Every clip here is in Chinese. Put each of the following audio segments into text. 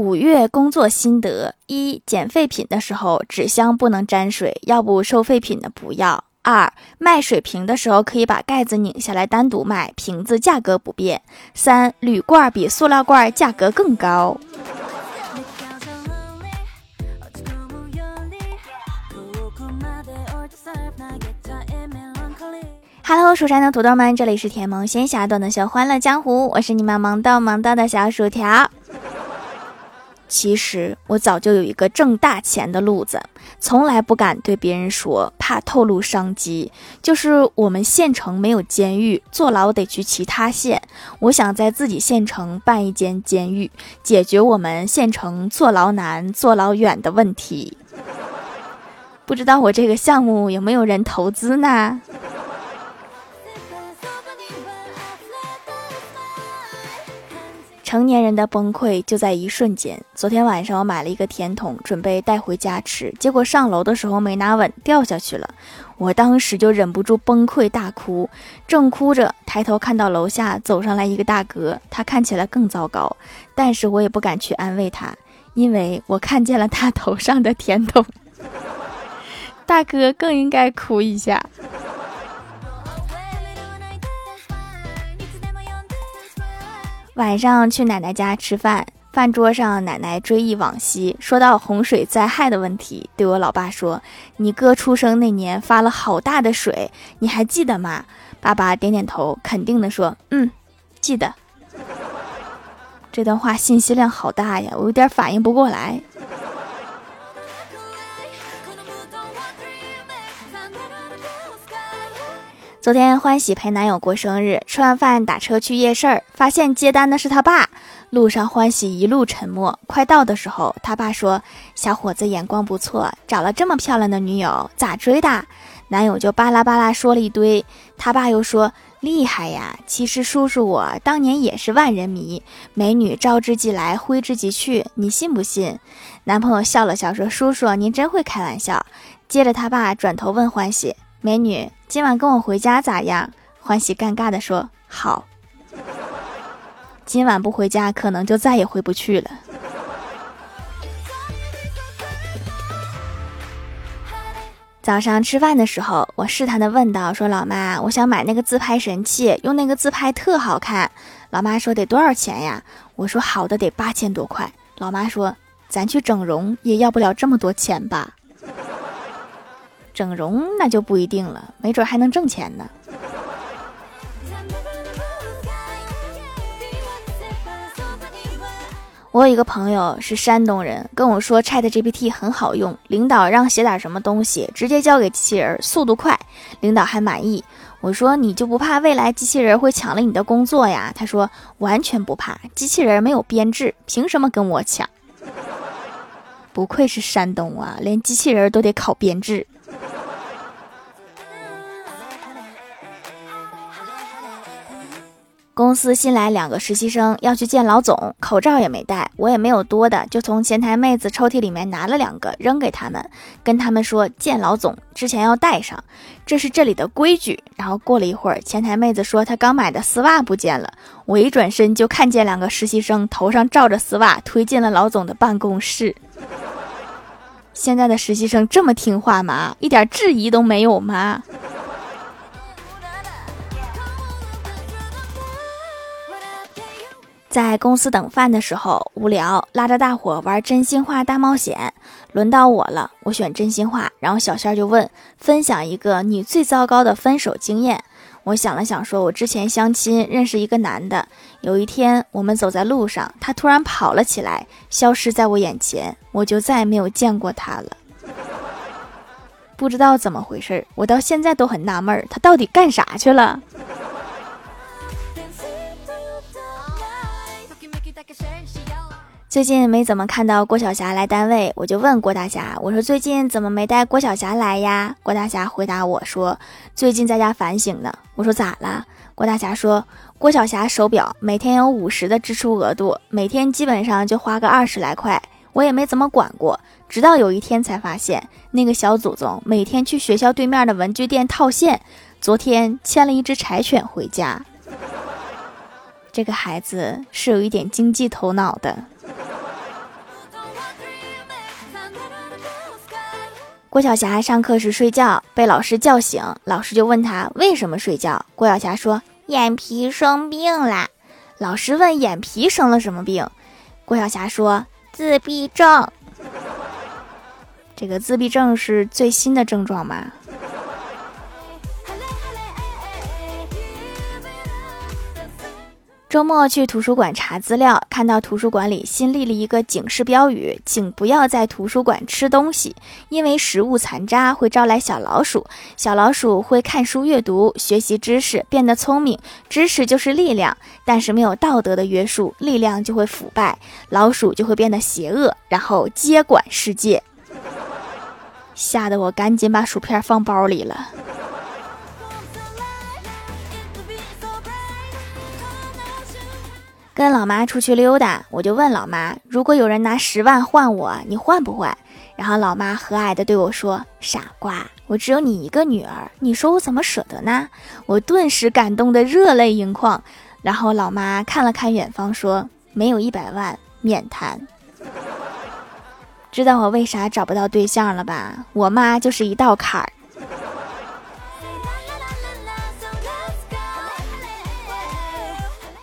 五月工作心得：一、捡废品的时候，纸箱不能沾水，要不收废品的不要。二、卖水瓶的时候，可以把盖子拧下来单独卖，瓶子价格不变。三、铝罐比塑料罐价格更高。Hello，蜀山的土豆们，这里是甜萌仙侠段的小欢乐江湖，我是你们萌到萌到的小薯条。其实我早就有一个挣大钱的路子，从来不敢对别人说，怕透露商机。就是我们县城没有监狱，坐牢得去其他县。我想在自己县城办一间监狱，解决我们县城坐牢难、坐牢远的问题。不知道我这个项目有没有人投资呢？成年人的崩溃就在一瞬间。昨天晚上我买了一个甜筒，准备带回家吃，结果上楼的时候没拿稳，掉下去了。我当时就忍不住崩溃大哭，正哭着，抬头看到楼下走上来一个大哥，他看起来更糟糕，但是我也不敢去安慰他，因为我看见了他头上的甜筒。大哥更应该哭一下。晚上去奶奶家吃饭，饭桌上奶奶追忆往昔，说到洪水灾害的问题，对我老爸说：“你哥出生那年发了好大的水，你还记得吗？”爸爸点点头，肯定的说：“嗯，记得。”这段话信息量好大呀，我有点反应不过来。昨天欢喜陪男友过生日，吃完饭打车去夜市儿，发现接单的是他爸。路上欢喜一路沉默，快到的时候，他爸说：“小伙子眼光不错，找了这么漂亮的女友，咋追的？”男友就巴拉巴拉说了一堆。他爸又说：“厉害呀，其实叔叔我当年也是万人迷，美女招之即来，挥之即去，你信不信？”男朋友笑了笑说：“叔叔您真会开玩笑。”接着他爸转头问欢喜。美女，今晚跟我回家咋样？欢喜尴尬的说：“好。”今晚不回家，可能就再也回不去了。早上吃饭的时候，我试探的问道：“说老妈，我想买那个自拍神器，用那个自拍特好看。”老妈说：“得多少钱呀？”我说：“好的得八千多块。”老妈说：“咱去整容也要不了这么多钱吧？”整容那就不一定了，没准还能挣钱呢。我有一个朋友是山东人，跟我说 Chat GPT 很好用，领导让写点什么东西，直接交给机器人，速度快，领导还满意。我说你就不怕未来机器人会抢了你的工作呀？他说完全不怕，机器人没有编制，凭什么跟我抢？不愧是山东啊，连机器人都得考编制。公司新来两个实习生，要去见老总，口罩也没戴，我也没有多的，就从前台妹子抽屉里面拿了两个扔给他们，跟他们说见老总之前要戴上，这是这里的规矩。然后过了一会儿，前台妹子说她刚买的丝袜不见了，我一转身就看见两个实习生头上罩着丝袜推进了老总的办公室。现在的实习生这么听话吗？一点质疑都没有吗？在公司等饭的时候无聊，拉着大伙玩真心话大冒险。轮到我了，我选真心话。然后小仙儿就问：“分享一个你最糟糕的分手经验。”我想了想，说：“我之前相亲认识一个男的，有一天我们走在路上，他突然跑了起来，消失在我眼前，我就再也没有见过他了。不知道怎么回事，我到现在都很纳闷，他到底干啥去了？”最近没怎么看到郭晓霞来单位，我就问郭大侠：“我说最近怎么没带郭晓霞来呀？”郭大侠回答我说：“最近在家反省呢。”我说：“咋了？”郭大侠说：“郭晓霞手表每天有五十的支出额度，每天基本上就花个二十来块，我也没怎么管过。直到有一天才发现，那个小祖宗每天去学校对面的文具店套现，昨天牵了一只柴犬回家。这个孩子是有一点经济头脑的。”郭晓霞上课时睡觉，被老师叫醒，老师就问他为什么睡觉。郭晓霞说：“眼皮生病了。”老师问：“眼皮生了什么病？”郭晓霞说：“自闭症。”这个自闭症是最新的症状吗？周末去图书馆查资料，看到图书馆里新立了一个警示标语：“请不要在图书馆吃东西，因为食物残渣会招来小老鼠。小老鼠会看书阅读，学习知识，变得聪明。知识就是力量，但是没有道德的约束，力量就会腐败，老鼠就会变得邪恶，然后接管世界。”吓得我赶紧把薯片放包里了。跟老妈出去溜达，我就问老妈：“如果有人拿十万换我，你换不换？”然后老妈和蔼的对我说：“傻瓜，我只有你一个女儿，你说我怎么舍得呢？”我顿时感动的热泪盈眶。然后老妈看了看远方，说：“没有一百万，免谈。”知道我为啥找不到对象了吧？我妈就是一道坎儿。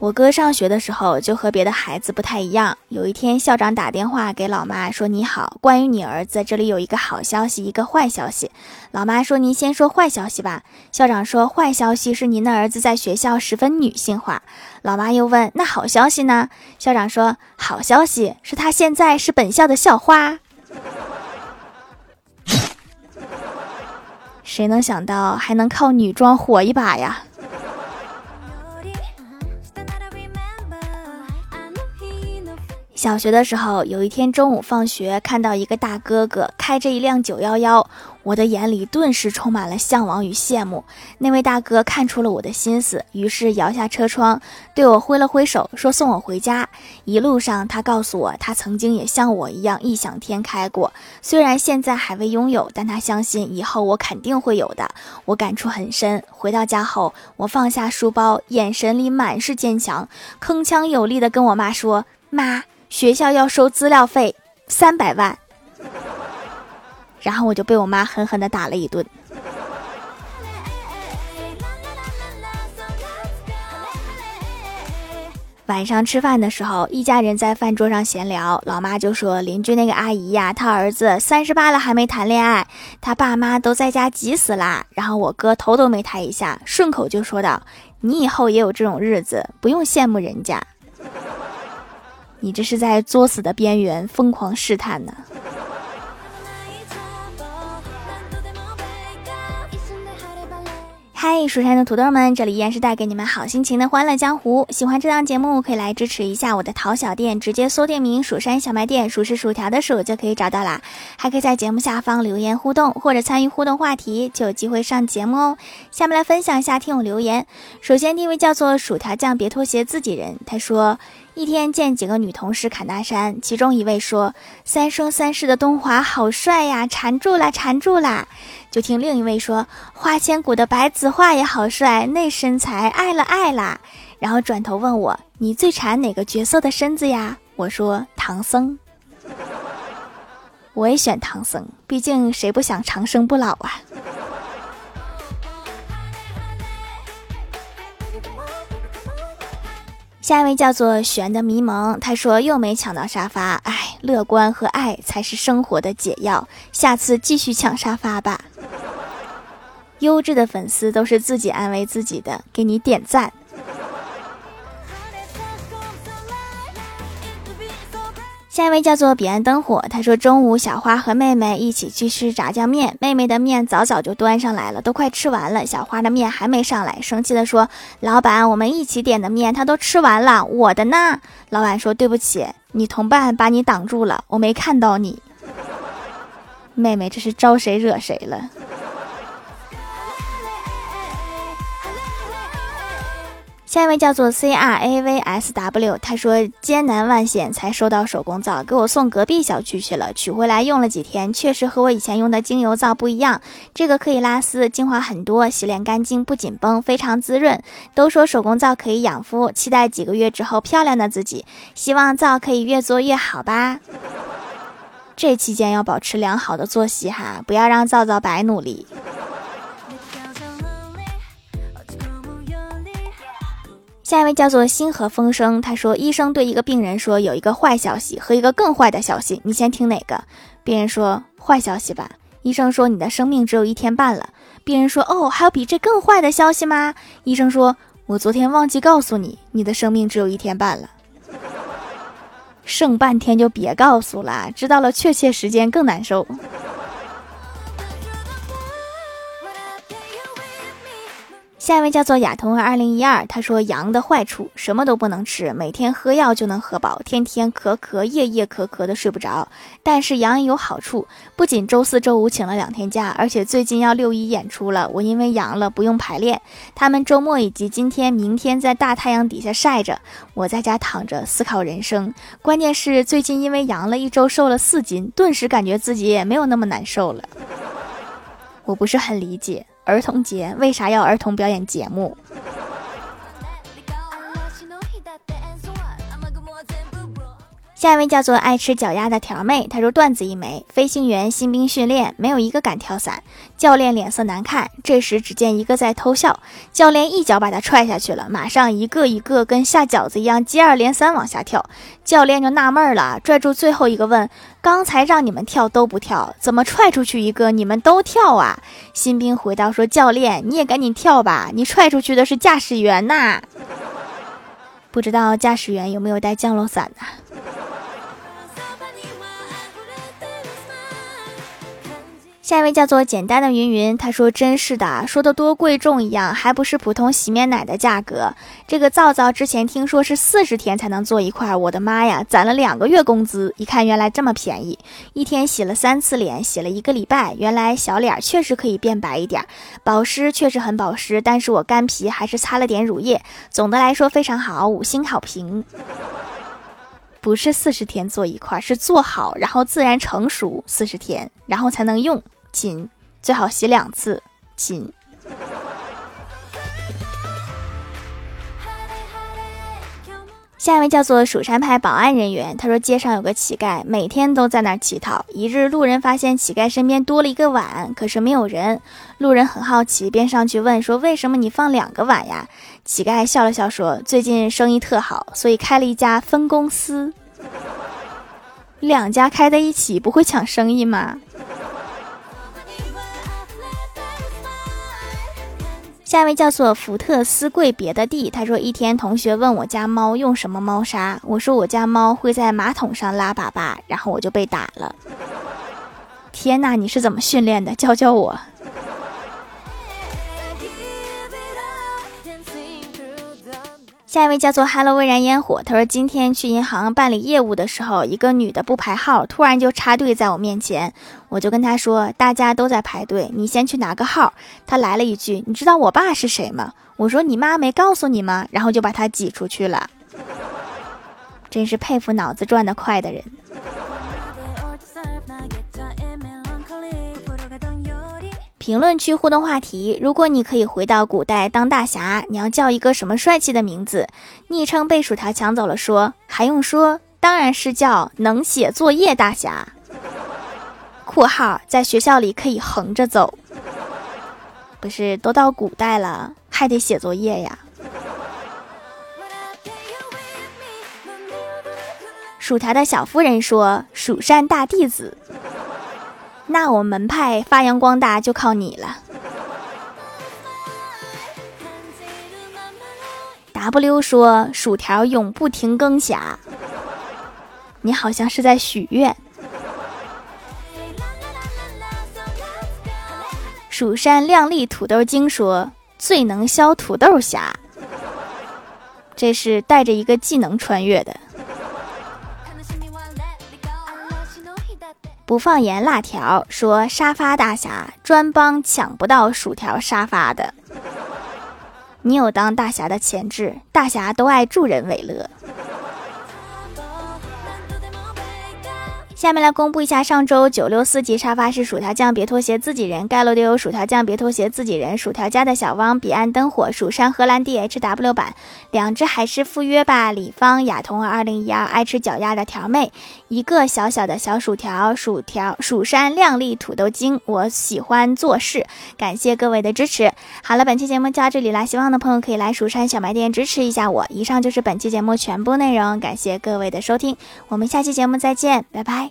我哥上学的时候就和别的孩子不太一样。有一天，校长打电话给老妈说：“你好，关于你儿子，这里有一个好消息，一个坏消息。”老妈说：“您先说坏消息吧。”校长说：“坏消息是您的儿子在学校十分女性化。”老妈又问：“那好消息呢？”校长说：“好消息是他现在是本校的校花。”谁能想到还能靠女装火一把呀？小学的时候，有一天中午放学，看到一个大哥哥开着一辆九幺幺，我的眼里顿时充满了向往与羡慕。那位大哥看出了我的心思，于是摇下车窗，对我挥了挥手，说送我回家。一路上，他告诉我，他曾经也像我一样异想天开过，虽然现在还未拥有，但他相信以后我肯定会有的。我感触很深。回到家后，我放下书包，眼神里满是坚强，铿锵有力地跟我妈说：“妈。”学校要收资料费三百万，然后我就被我妈狠狠的打了一顿。晚上吃饭的时候，一家人在饭桌上闲聊，老妈就说：“邻居那个阿姨呀，她儿子三十八了还没谈恋爱，他爸妈都在家急死啦。”然后我哥头都没抬一下，顺口就说道：“你以后也有这种日子，不用羡慕人家。”你这是在作死的边缘疯狂试探呢。嗨，蜀山的土豆们，这里依然是带给你们好心情的欢乐江湖。喜欢这档节目，可以来支持一下我的淘小店，直接搜店名“蜀山小卖店”，数是薯条的数就可以找到啦。还可以在节目下方留言互动，或者参与互动话题，就有机会上节目哦。下面来分享一下听友留言。首先第一位叫做薯条酱，别拖鞋自己人，他说。一天见几个女同事侃大山，其中一位说：“三生三世的东华好帅呀，缠住了，缠住了。”就听另一位说：“花千骨的白子画也好帅，那身材爱了爱啦。”然后转头问我：“你最馋哪个角色的身子呀？”我说：“唐僧。”我也选唐僧，毕竟谁不想长生不老啊？下一位叫做玄的迷蒙，他说又没抢到沙发，哎，乐观和爱才是生活的解药，下次继续抢沙发吧。优质的粉丝都是自己安慰自己的，给你点赞。下一位叫做彼岸灯火，他说中午小花和妹妹一起去吃炸酱面，妹妹的面早早就端上来了，都快吃完了，小花的面还没上来，生气的说：“老板，我们一起点的面他都吃完了，我的呢？”老板说：“对不起，你同伴把你挡住了，我没看到你。”妹妹这是招谁惹谁了？下一位叫做 C R A V S W，他说艰难万险才收到手工皂，给我送隔壁小区去了，取回来用了几天，确实和我以前用的精油皂不一样。这个可以拉丝，精华很多，洗脸干净不紧绷，非常滋润。都说手工皂可以养肤，期待几个月之后漂亮的自己，希望皂可以越做越好吧。这期间要保持良好的作息哈，不要让皂皂白努力。下一位叫做星河风声，他说医生对一个病人说有一个坏消息和一个更坏的消息，你先听哪个？病人说坏消息吧。医生说你的生命只有一天半了。病人说哦，还有比这更坏的消息吗？医生说我昨天忘记告诉你，你的生命只有一天半了。剩半天就别告诉了，知道了确切时间更难受。下一位叫做亚童二零一二，他说羊的坏处什么都不能吃，每天喝药就能喝饱，天天咳咳，夜夜咳咳的睡不着。但是羊也有好处，不仅周四周五请了两天假，而且最近要六一演出了，我因为阳了不用排练，他们周末以及今天、明天在大太阳底下晒着，我在家躺着思考人生。关键是最近因为阳了一周瘦了四斤，顿时感觉自己也没有那么难受了。我不是很理解。儿童节为啥要儿童表演节目？下一位叫做爱吃脚丫的条妹，她说段子一枚，飞行员新兵训练没有一个敢跳伞，教练脸色难看。这时只见一个在偷笑，教练一脚把他踹下去了，马上一个一个跟下饺子一样接二连三往下跳。教练就纳闷了，拽住最后一个问：“刚才让你们跳都不跳，怎么踹出去一个你们都跳啊？”新兵回答说：“教练你也赶紧跳吧，你踹出去的是驾驶员呐，不知道驾驶员有没有带降落伞呢？”下一位叫做简单的云云，他说：“真是的，说的多贵重一样，还不是普通洗面奶的价格。这个皂皂之前听说是四十天才能做一块，我的妈呀，攒了两个月工资，一看原来这么便宜，一天洗了三次脸，洗了一个礼拜，原来小脸确实可以变白一点，保湿确实很保湿，但是我干皮还是擦了点乳液，总的来说非常好，五星好评。不是四十天做一块，是做好然后自然成熟四十天，然后才能用。”亲，最好洗两次。亲。下一位叫做蜀山派保安人员，他说街上有个乞丐，每天都在那儿乞讨。一日，路人发现乞丐身边多了一个碗，可是没有人。路人很好奇，便上去问说：“为什么你放两个碗呀？”乞丐笑了笑说：“最近生意特好，所以开了一家分公司。两家开在一起，不会抢生意吗？”下一位叫做福特斯贵别的地，他说一天同学问我家猫用什么猫砂，我说我家猫会在马桶上拉粑粑，然后我就被打了。天呐，你是怎么训练的？教教我。下一位叫做 Hello 微燃烟火，他说今天去银行办理业务的时候，一个女的不排号，突然就插队在我面前，我就跟她说大家都在排队，你先去拿个号。她来了一句，你知道我爸是谁吗？我说你妈没告诉你吗？然后就把她挤出去了，真是佩服脑子转得快的人。评论区互动话题：如果你可以回到古代当大侠，你要叫一个什么帅气的名字？昵称被薯条抢走了，说还用说，当然是叫能写作业大侠。括号在学校里可以横着走，不是都到古代了还得写作业呀？薯条的小夫人说：“蜀山大弟子。”那我门派发扬光大就靠你了。W 说：“薯条永不停更侠。”你好像是在许愿。蜀山靓丽土豆精说：“最能削土豆侠。”这是带着一个技能穿越的。不放盐辣条说沙发大侠专帮抢不到薯条沙发的，你有当大侠的潜质，大侠都爱助人为乐。下面来公布一下上周九六四级沙发是薯条酱别拖鞋自己人盖楼的有薯条酱别拖鞋自己人薯条家的小汪彼岸灯火蜀山荷兰 DHW 版两只海狮赴约吧李芳雅彤二零一二爱吃脚丫的条妹一个小小的小薯条，薯条蜀山靓丽土豆精，我喜欢做事。感谢各位的支持。好了，本期节目就到这里啦，希望的朋友可以来蜀山小卖店支持一下我。以上就是本期节目全部内容，感谢各位的收听，我们下期节目再见，拜拜。